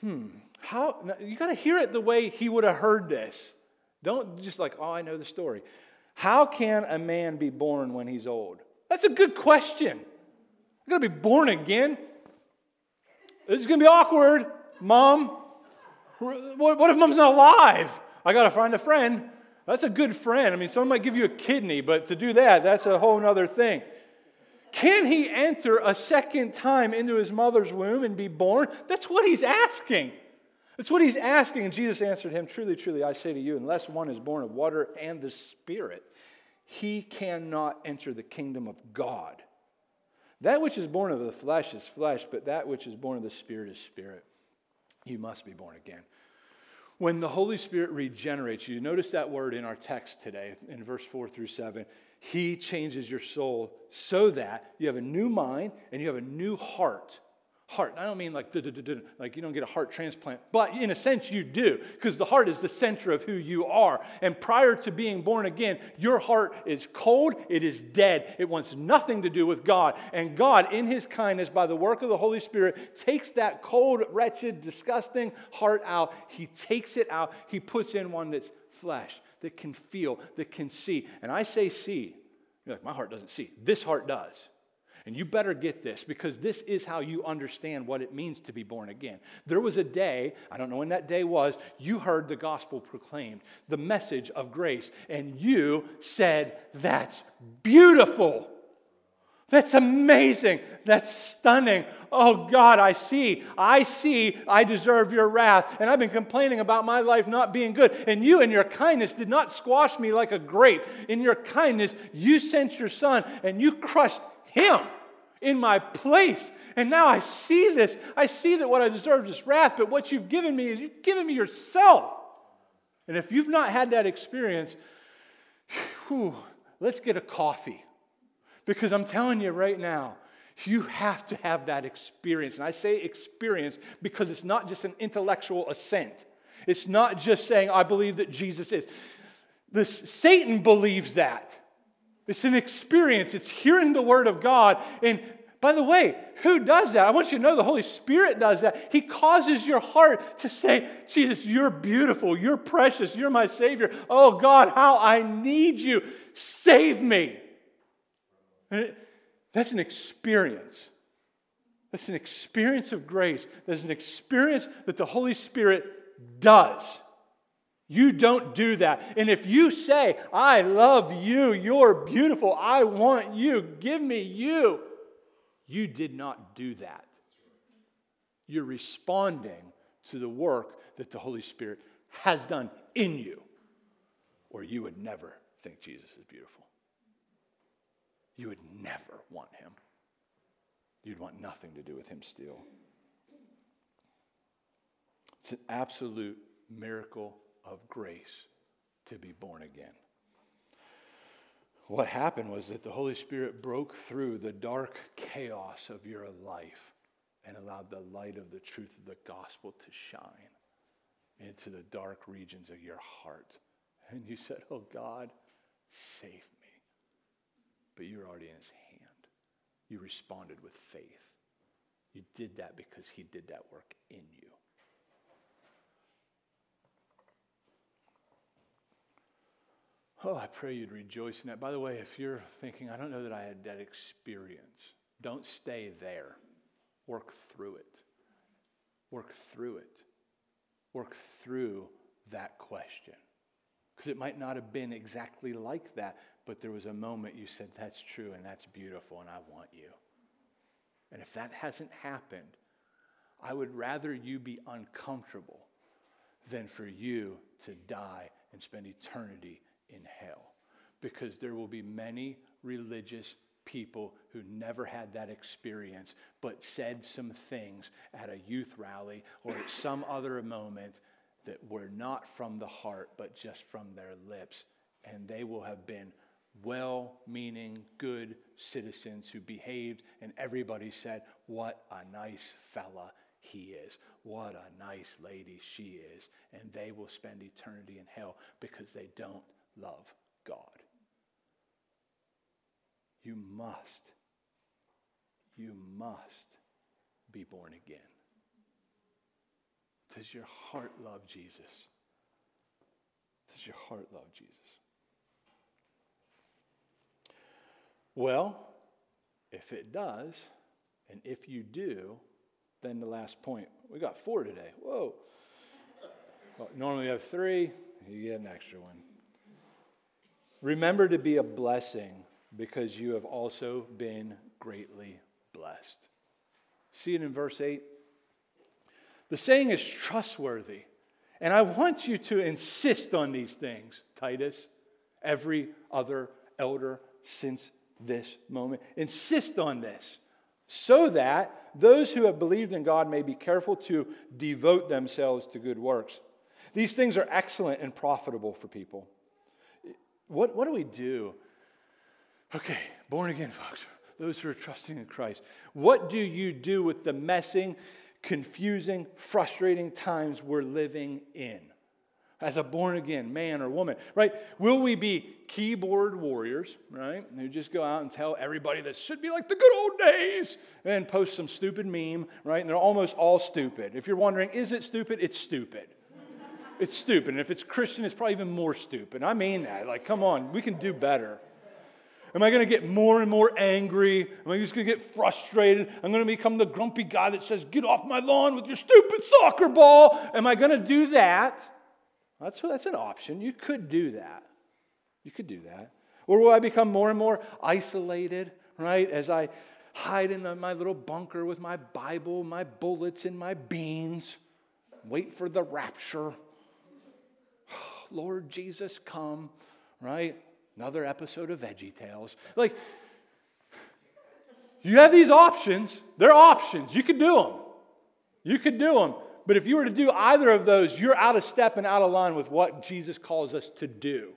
Hmm, how? You got to hear it the way he would have heard this. Don't just like, oh, I know the story. How can a man be born when he's old? That's a good question. I'm going to be born again. This is going to be awkward, mom. What if mom's not alive? I got to find a friend. That's a good friend. I mean, someone might give you a kidney, but to do that, that's a whole other thing. Can he enter a second time into his mother's womb and be born? That's what he's asking. That's what he's asking. And Jesus answered him Truly, truly, I say to you, unless one is born of water and the Spirit, he cannot enter the kingdom of God. That which is born of the flesh is flesh, but that which is born of the Spirit is spirit. You must be born again. When the Holy Spirit regenerates you, notice that word in our text today in verse 4 through 7. He changes your soul so that you have a new mind and you have a new heart heart. I don't mean like, like you don't get a heart transplant, but in a sense you do, because the heart is the center of who you are. And prior to being born again, your heart is cold, it is dead, it wants nothing to do with God. And God, in His kindness, by the work of the Holy Spirit, takes that cold, wretched, disgusting heart out. He takes it out, He puts in one that's flesh, that can feel, that can see. And I say see. You're like, my heart doesn't see. This heart does. And you better get this because this is how you understand what it means to be born again. There was a day, I don't know when that day was, you heard the gospel proclaimed, the message of grace, and you said, That's beautiful. That's amazing. That's stunning. Oh God, I see. I see I deserve your wrath. And I've been complaining about my life not being good. And you, in your kindness, did not squash me like a grape. In your kindness, you sent your son and you crushed him in my place. And now I see this. I see that what I deserve is wrath, but what you've given me is you've given me yourself. And if you've not had that experience, whew, let's get a coffee. Because I'm telling you right now, you have to have that experience. And I say experience because it's not just an intellectual assent. It's not just saying, I believe that Jesus is. This, Satan believes that. It's an experience, it's hearing the word of God. And by the way, who does that? I want you to know the Holy Spirit does that. He causes your heart to say, Jesus, you're beautiful, you're precious, you're my Savior. Oh God, how I need you. Save me. that's an experience. That's an experience of grace. That's an experience that the Holy Spirit does. You don't do that. And if you say, I love you, you're beautiful, I want you, give me you, you did not do that. You're responding to the work that the Holy Spirit has done in you, or you would never think Jesus is beautiful. You would never want him. You'd want nothing to do with him still. It's an absolute miracle of grace to be born again. What happened was that the Holy Spirit broke through the dark chaos of your life and allowed the light of the truth of the gospel to shine into the dark regions of your heart. And you said, Oh God, save me. But you're already in his hand. You responded with faith. You did that because he did that work in you. Oh, I pray you'd rejoice in that. By the way, if you're thinking, I don't know that I had that experience, don't stay there. Work through it. Work through it. Work through that question. Because it might not have been exactly like that, but there was a moment you said, That's true and that's beautiful and I want you. And if that hasn't happened, I would rather you be uncomfortable than for you to die and spend eternity in hell because there will be many religious people who never had that experience but said some things at a youth rally or at some other moment that were not from the heart, but just from their lips. And they will have been well meaning, good citizens who behaved, and everybody said, What a nice fella he is. What a nice lady she is. And they will spend eternity in hell because they don't love God. You must, you must be born again. Does your heart love Jesus? Does your heart love Jesus? Well, if it does, and if you do, then the last point. We got four today. Whoa. Well, normally we have three, you get an extra one. Remember to be a blessing because you have also been greatly blessed. See it in verse 8? The saying is trustworthy. And I want you to insist on these things, Titus, every other elder since this moment. Insist on this so that those who have believed in God may be careful to devote themselves to good works. These things are excellent and profitable for people. What, what do we do? Okay, born again, folks, those who are trusting in Christ. What do you do with the messing, confusing, frustrating times we're living in? as a born again man or woman, right? Will we be keyboard warriors, right? Who just go out and tell everybody this should be like the good old days and post some stupid meme, right? And they're almost all stupid. If you're wondering, is it stupid? It's stupid. It's stupid. And if it's Christian, it's probably even more stupid. I mean that. Like, come on, we can do better. Am I going to get more and more angry? Am I just going to get frustrated? I'm going to become the grumpy guy that says, Get off my lawn with your stupid soccer ball. Am I going to do that? That's, that's an option. You could do that. You could do that. Or will I become more and more isolated, right? As I hide in my little bunker with my Bible, my bullets, and my beans, wait for the rapture. Lord Jesus, come, right? Another episode of VeggieTales. Like, you have these options. They're options. You could do them. You could do them. But if you were to do either of those, you're out of step and out of line with what Jesus calls us to do.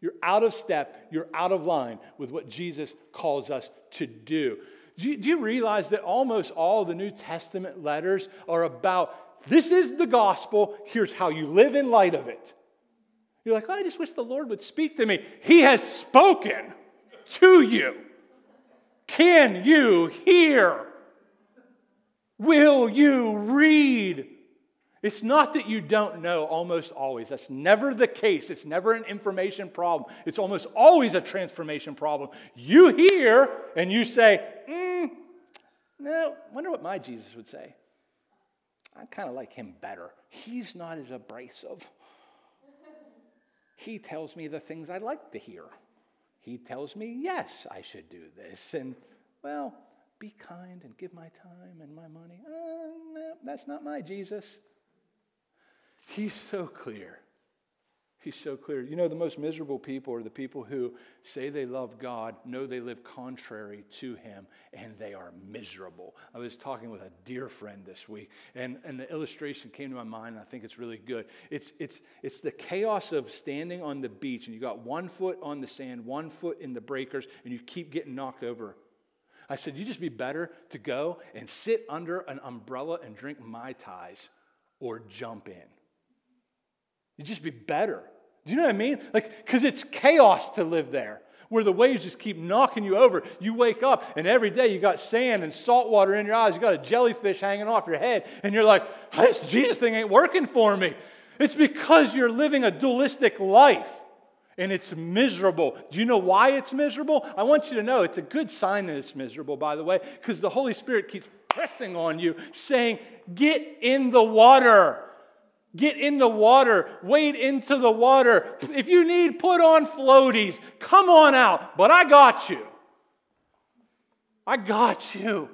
You're out of step, you're out of line with what Jesus calls us to do. Do you, do you realize that almost all the New Testament letters are about this is the gospel, here's how you live in light of it? You're like, oh, I just wish the Lord would speak to me. He has spoken to you. Can you hear? Will you read? It's not that you don't know almost always. That's never the case. It's never an information problem. It's almost always a transformation problem. You hear and you say, mm, no, wonder what my Jesus would say. I kind of like him better. He's not as abrasive. He tells me the things I like to hear. He tells me, yes, I should do this. And, well, be kind and give my time and my money. Uh, no, that's not my Jesus. He's so clear. He's so clear. You know, the most miserable people are the people who say they love God, know they live contrary to Him, and they are miserable. I was talking with a dear friend this week, and, and the illustration came to my mind, and I think it's really good. It's, it's, it's the chaos of standing on the beach, and you got one foot on the sand, one foot in the breakers, and you keep getting knocked over I said, you just be better to go and sit under an umbrella and drink Mai Tais or jump in. You just be better. Do you know what I mean? Like, because it's chaos to live there where the waves just keep knocking you over. You wake up and every day you got sand and salt water in your eyes. You got a jellyfish hanging off your head, and you're like, this Jesus thing ain't working for me. It's because you're living a dualistic life and it's miserable. Do you know why it's miserable? I want you to know it's a good sign that it's miserable, by the way, because the Holy Spirit keeps pressing on you, saying, Get in the water. Get in the water. Wade into the water. If you need, put on floaties. Come on out. But I got you. I got you.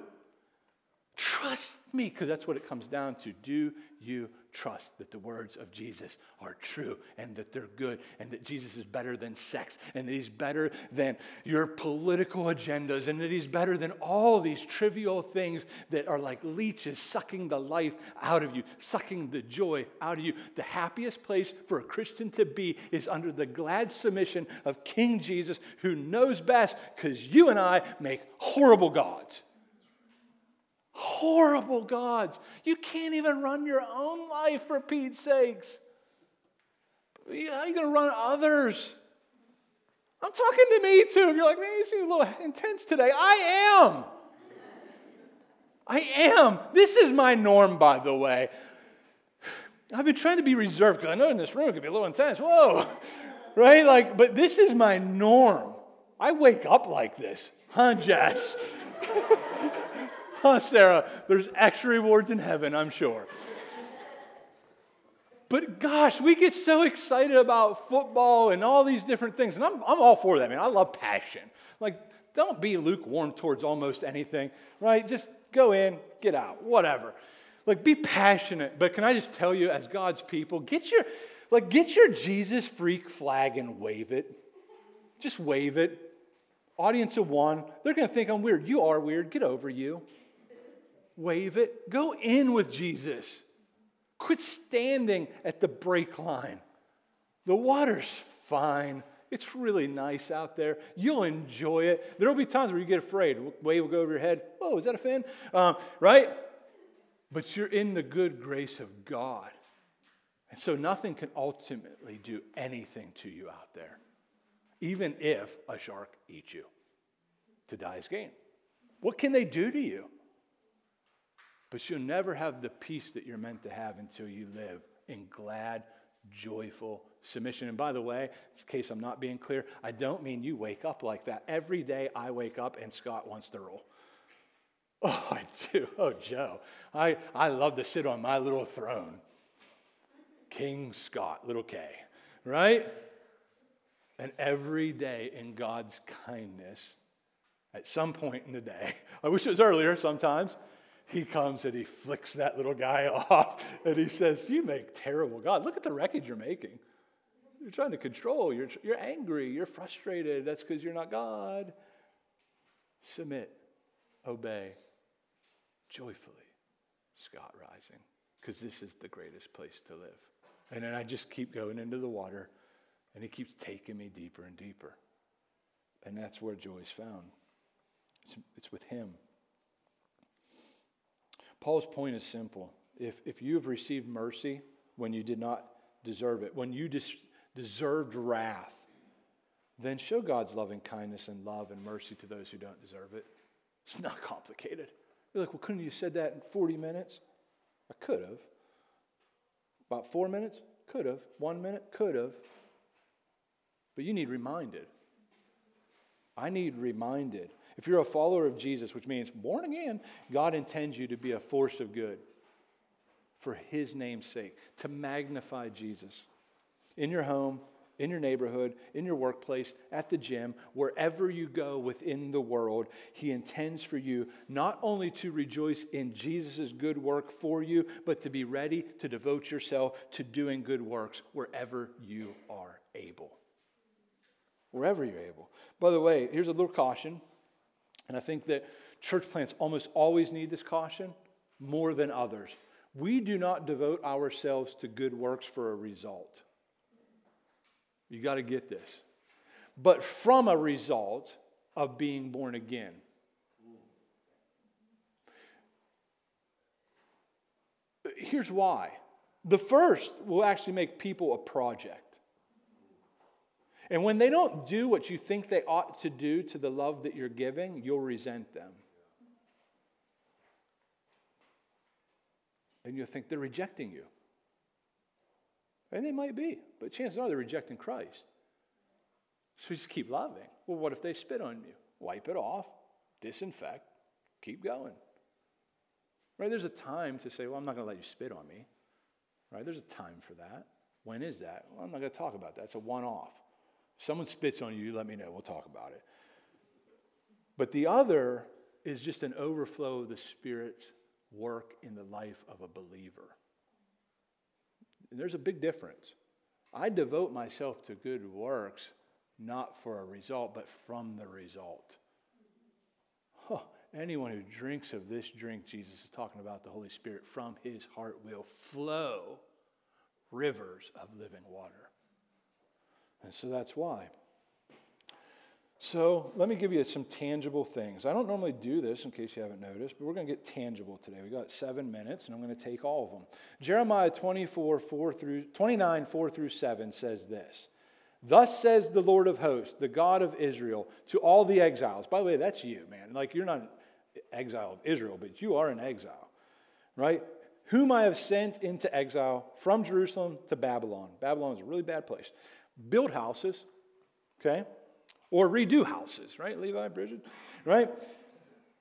Trust me, because that's what it comes down to. Do you trust that the words of Jesus are true and that they're good and that Jesus is better than sex and that he's better than your political agendas and that he's better than all these trivial things that are like leeches sucking the life out of you, sucking the joy out of you? The happiest place for a Christian to be is under the glad submission of King Jesus who knows best because you and I make horrible gods horrible gods. You can't even run your own life for Pete's sakes. How are you going to run others? I'm talking to me too. If you're like, man, you seem a little intense today, I am. I am. This is my norm, by the way. I've been trying to be reserved because I know in this room it could be a little intense. Whoa, right? Like, but this is my norm. I wake up like this, huh, Jess? Huh, Sarah? There's extra rewards in heaven, I'm sure. But gosh, we get so excited about football and all these different things. And I'm, I'm all for that, man. I love passion. Like, don't be lukewarm towards almost anything, right? Just go in, get out, whatever. Like, be passionate. But can I just tell you, as God's people, get your, like, get your Jesus freak flag and wave it. Just wave it. Audience of one, they're going to think I'm weird. You are weird. Get over you wave it. Go in with Jesus. Quit standing at the break line. The water's fine. It's really nice out there. You'll enjoy it. There will be times where you get afraid. Wave will go over your head. Oh, is that a fin? Um, right? But you're in the good grace of God. And so nothing can ultimately do anything to you out there, even if a shark eats you. To die is gain. What can they do to you? But you'll never have the peace that you're meant to have until you live in glad, joyful submission. And by the way, in case I'm not being clear, I don't mean you wake up like that. Every day I wake up and Scott wants to roll. Oh, I do. Oh, Joe. I, I love to sit on my little throne. King Scott, little K, right? And every day in God's kindness, at some point in the day, I wish it was earlier sometimes, he comes and he flicks that little guy off and he says, You make terrible God. Look at the wreckage you're making. You're trying to control. You're, you're angry. You're frustrated. That's because you're not God. Submit, obey, joyfully. Scott Rising, because this is the greatest place to live. And then I just keep going into the water, and he keeps taking me deeper and deeper. And that's where joy is found. It's, it's with him. Paul's point is simple. If, if you have received mercy when you did not deserve it, when you dis- deserved wrath, then show God's loving kindness and love and mercy to those who don't deserve it. It's not complicated. You're like, well, couldn't you have said that in 40 minutes? I could have. About four minutes? Could have. One minute? Could have. But you need reminded. I need reminded. If you're a follower of Jesus, which means born again, God intends you to be a force of good for his name's sake, to magnify Jesus in your home, in your neighborhood, in your workplace, at the gym, wherever you go within the world, He intends for you not only to rejoice in Jesus' good work for you, but to be ready to devote yourself to doing good works wherever you are able. Wherever you're able. By the way, here's a little caution and I think that church plants almost always need this caution more than others. We do not devote ourselves to good works for a result. You got to get this. But from a result of being born again. Here's why. The first will actually make people a project. And when they don't do what you think they ought to do to the love that you're giving, you'll resent them. And you'll think they're rejecting you. And they might be, but chances are they're rejecting Christ. So we just keep loving. Well, what if they spit on you? Wipe it off, disinfect, keep going. Right? There's a time to say, well, I'm not going to let you spit on me. Right? There's a time for that. When is that? Well, I'm not going to talk about that. It's a one off. Someone spits on you, let me know. We'll talk about it. But the other is just an overflow of the Spirit's work in the life of a believer. And there's a big difference. I devote myself to good works not for a result, but from the result. Anyone who drinks of this drink, Jesus is talking about the Holy Spirit, from his heart will flow rivers of living water. And so that's why. So let me give you some tangible things. I don't normally do this in case you haven't noticed, but we're going to get tangible today. We got seven minutes, and I'm going to take all of them. Jeremiah 24, 4 through 29, 4 through 7 says this. Thus says the Lord of hosts, the God of Israel, to all the exiles. By the way, that's you, man. Like you're not an exile of Israel, but you are an exile, right? Whom I have sent into exile from Jerusalem to Babylon. Babylon is a really bad place. Build houses, okay? Or redo houses, right? Levi, Bridget, right?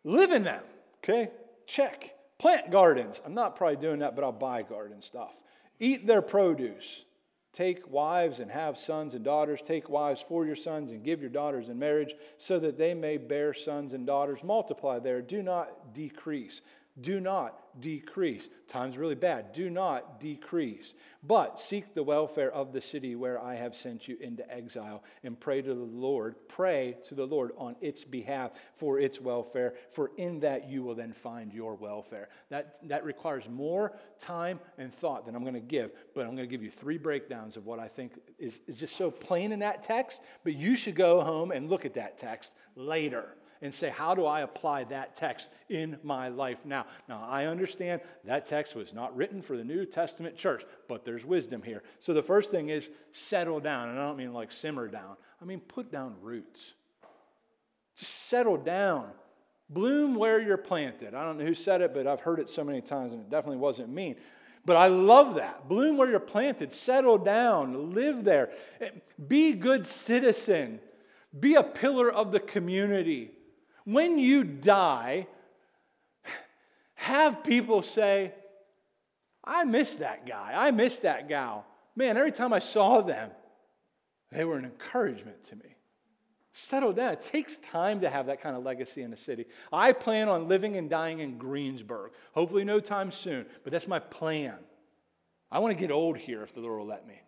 Live in them, okay? Check. Plant gardens. I'm not probably doing that, but I'll buy garden stuff. Eat their produce Take wives and have sons and daughters. Take wives for your sons and give your daughters in marriage so that they may bear sons and daughters. Multiply there. Do not decrease. Do not decrease. Time's really bad. Do not decrease. But seek the welfare of the city where I have sent you into exile and pray to the Lord. Pray to the Lord on its behalf for its welfare, for in that you will then find your welfare. That, that requires more time and thought than I'm going to give, but I'm going to give you three breakdowns of what I think is, is just so plain in that text. But you should go home and look at that text later and say, How do I apply that text in my life now? Now, I understand that text was not written for the New Testament church, but there's wisdom here. So the first thing is settle down. And I don't mean like simmer down, I mean put down roots. Just settle down. Bloom where you're planted. I don't know who said it, but I've heard it so many times, and it definitely wasn't me. But I love that. Bloom where you're planted. Settle down. Live there. Be a good citizen. Be a pillar of the community. When you die, have people say, I miss that guy. I miss that gal. Man, every time I saw them, they were an encouragement to me. Settle down. It takes time to have that kind of legacy in the city. I plan on living and dying in Greensburg. Hopefully, no time soon, but that's my plan. I want to get old here if the Lord will let me.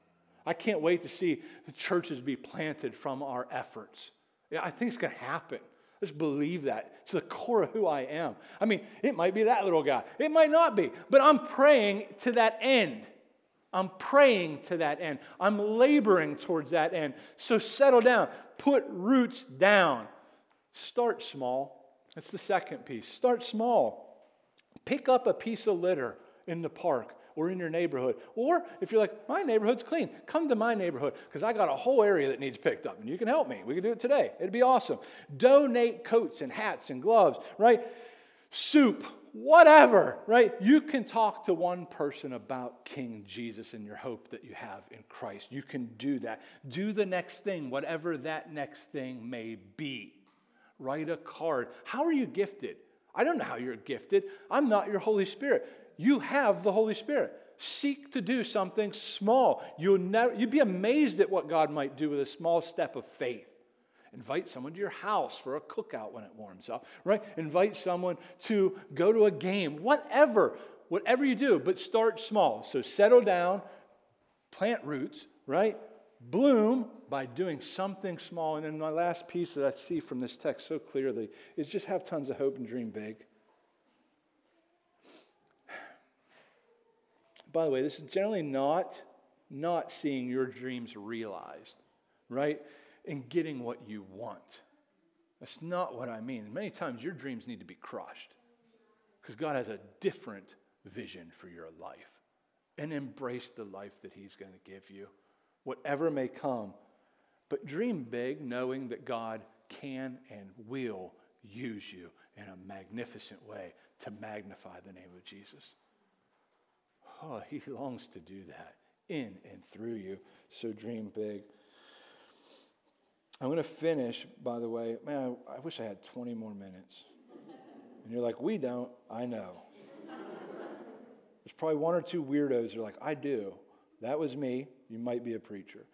I can't wait to see the churches be planted from our efforts. Yeah, I think it's going to happen. Just believe that. It's the core of who I am. I mean, it might be that little guy, it might not be, but I'm praying to that end. I'm praying to that end. I'm laboring towards that end. So settle down, put roots down. Start small. That's the second piece. Start small. Pick up a piece of litter in the park or in your neighborhood. Or if you're like, my neighborhood's clean, come to my neighborhood because I got a whole area that needs picked up and you can help me. We can do it today. It'd be awesome. Donate coats and hats and gloves, right? Soup, whatever, right? You can talk to one person about King Jesus and your hope that you have in Christ. You can do that. Do the next thing, whatever that next thing may be. Write a card. How are you gifted? I don't know how you're gifted. I'm not your Holy Spirit you have the Holy Spirit. Seek to do something small. You'll never, you'd be amazed at what God might do with a small step of faith. Invite someone to your house for a cookout when it warms up, right? Invite someone to go to a game, whatever, whatever you do, but start small. So settle down, plant roots, right? Bloom by doing something small. And then my last piece that I see from this text so clearly is just have tons of hope and dream big. By the way, this is generally not not seeing your dreams realized, right? And getting what you want. That's not what I mean. Many times your dreams need to be crushed because God has a different vision for your life. And embrace the life that He's going to give you, whatever may come. But dream big, knowing that God can and will use you in a magnificent way to magnify the name of Jesus. Oh, he longs to do that in and through you. So dream big. I'm going to finish, by the way. Man, I wish I had 20 more minutes. And you're like, we don't. I know. There's probably one or two weirdos who are like, I do. That was me. You might be a preacher.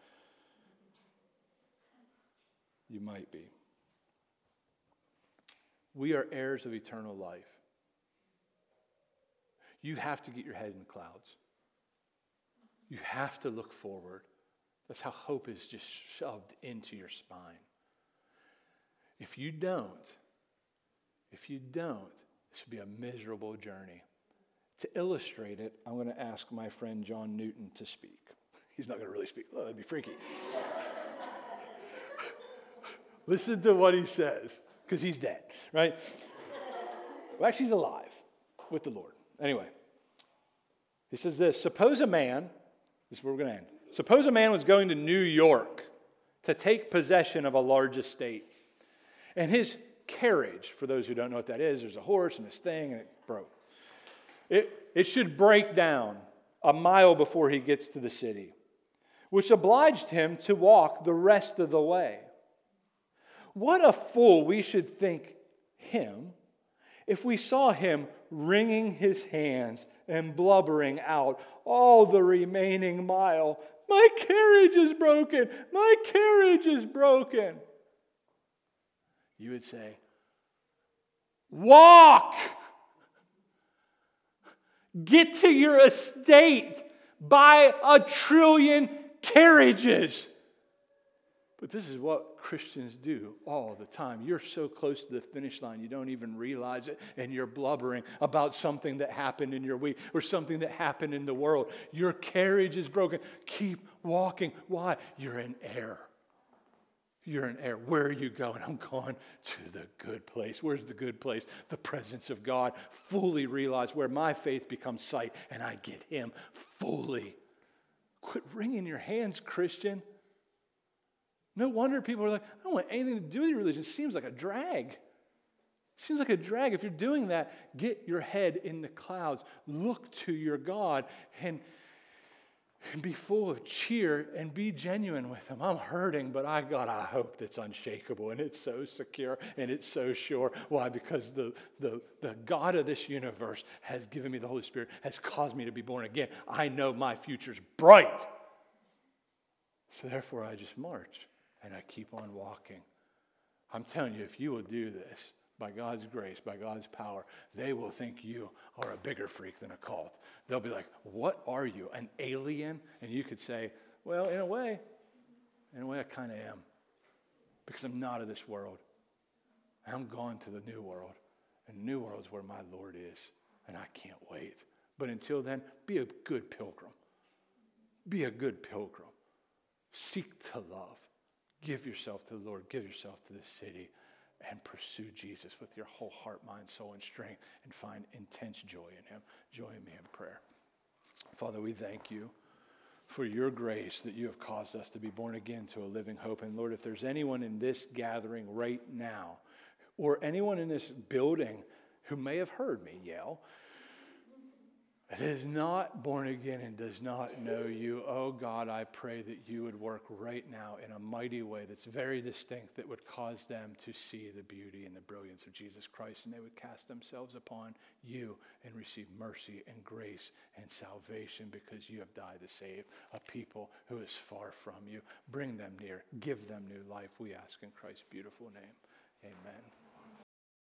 You might be. We are heirs of eternal life. You have to get your head in the clouds. You have to look forward. That's how hope is just shoved into your spine. If you don't, if you don't, this would be a miserable journey. To illustrate it, I'm going to ask my friend John Newton to speak. He's not going to really speak. Oh, that'd be freaky. Listen to what he says, because he's dead, right? Well, actually, he's alive with the Lord. Anyway, he says this Suppose a man, this is where we're going to end. Suppose a man was going to New York to take possession of a large estate, and his carriage, for those who don't know what that is, there's a horse and this thing, and it broke. It, it should break down a mile before he gets to the city, which obliged him to walk the rest of the way. What a fool we should think him if we saw him wringing his hands and blubbering out all the remaining mile. My carriage is broken. My carriage is broken. You would say, Walk! Get to your estate. Buy a trillion carriages. But this is what Christians do all the time. You're so close to the finish line, you don't even realize it, and you're blubbering about something that happened in your week or something that happened in the world. Your carriage is broken. Keep walking. Why? You're in error. You're in error. Where are you going? I'm going to the good place. Where's the good place? The presence of God. Fully realize where my faith becomes sight and I get Him fully. Quit wringing your hands, Christian. No wonder people are like, I don't want anything to do with your religion. It seems like a drag. Seems like a drag. If you're doing that, get your head in the clouds. Look to your God and, and be full of cheer and be genuine with Him. I'm hurting, but I got a hope that's unshakable and it's so secure and it's so sure. Why? Because the, the, the God of this universe has given me the Holy Spirit, has caused me to be born again. I know my future's bright. So therefore, I just march and I keep on walking. I'm telling you, if you will do this by God's grace, by God's power, they will think you are a bigger freak than a cult. They'll be like, What are you, an alien? And you could say, Well, in a way, in a way, I kind of am. Because I'm not of this world. I'm gone to the new world. And the new world is where my Lord is. And I can't wait. But until then, be a good pilgrim. Be a good pilgrim. Seek to love. Give yourself to the Lord, give yourself to the city, and pursue Jesus with your whole heart, mind, soul, and strength, and find intense joy in Him. Join me in prayer. Father, we thank you for your grace that you have caused us to be born again to a living hope. And Lord, if there's anyone in this gathering right now, or anyone in this building who may have heard me yell, that is not born again and does not know you, oh God, I pray that you would work right now in a mighty way that's very distinct that would cause them to see the beauty and the brilliance of Jesus Christ and they would cast themselves upon you and receive mercy and grace and salvation because you have died to save a people who is far from you. Bring them near, give them new life, we ask in Christ's beautiful name. Amen.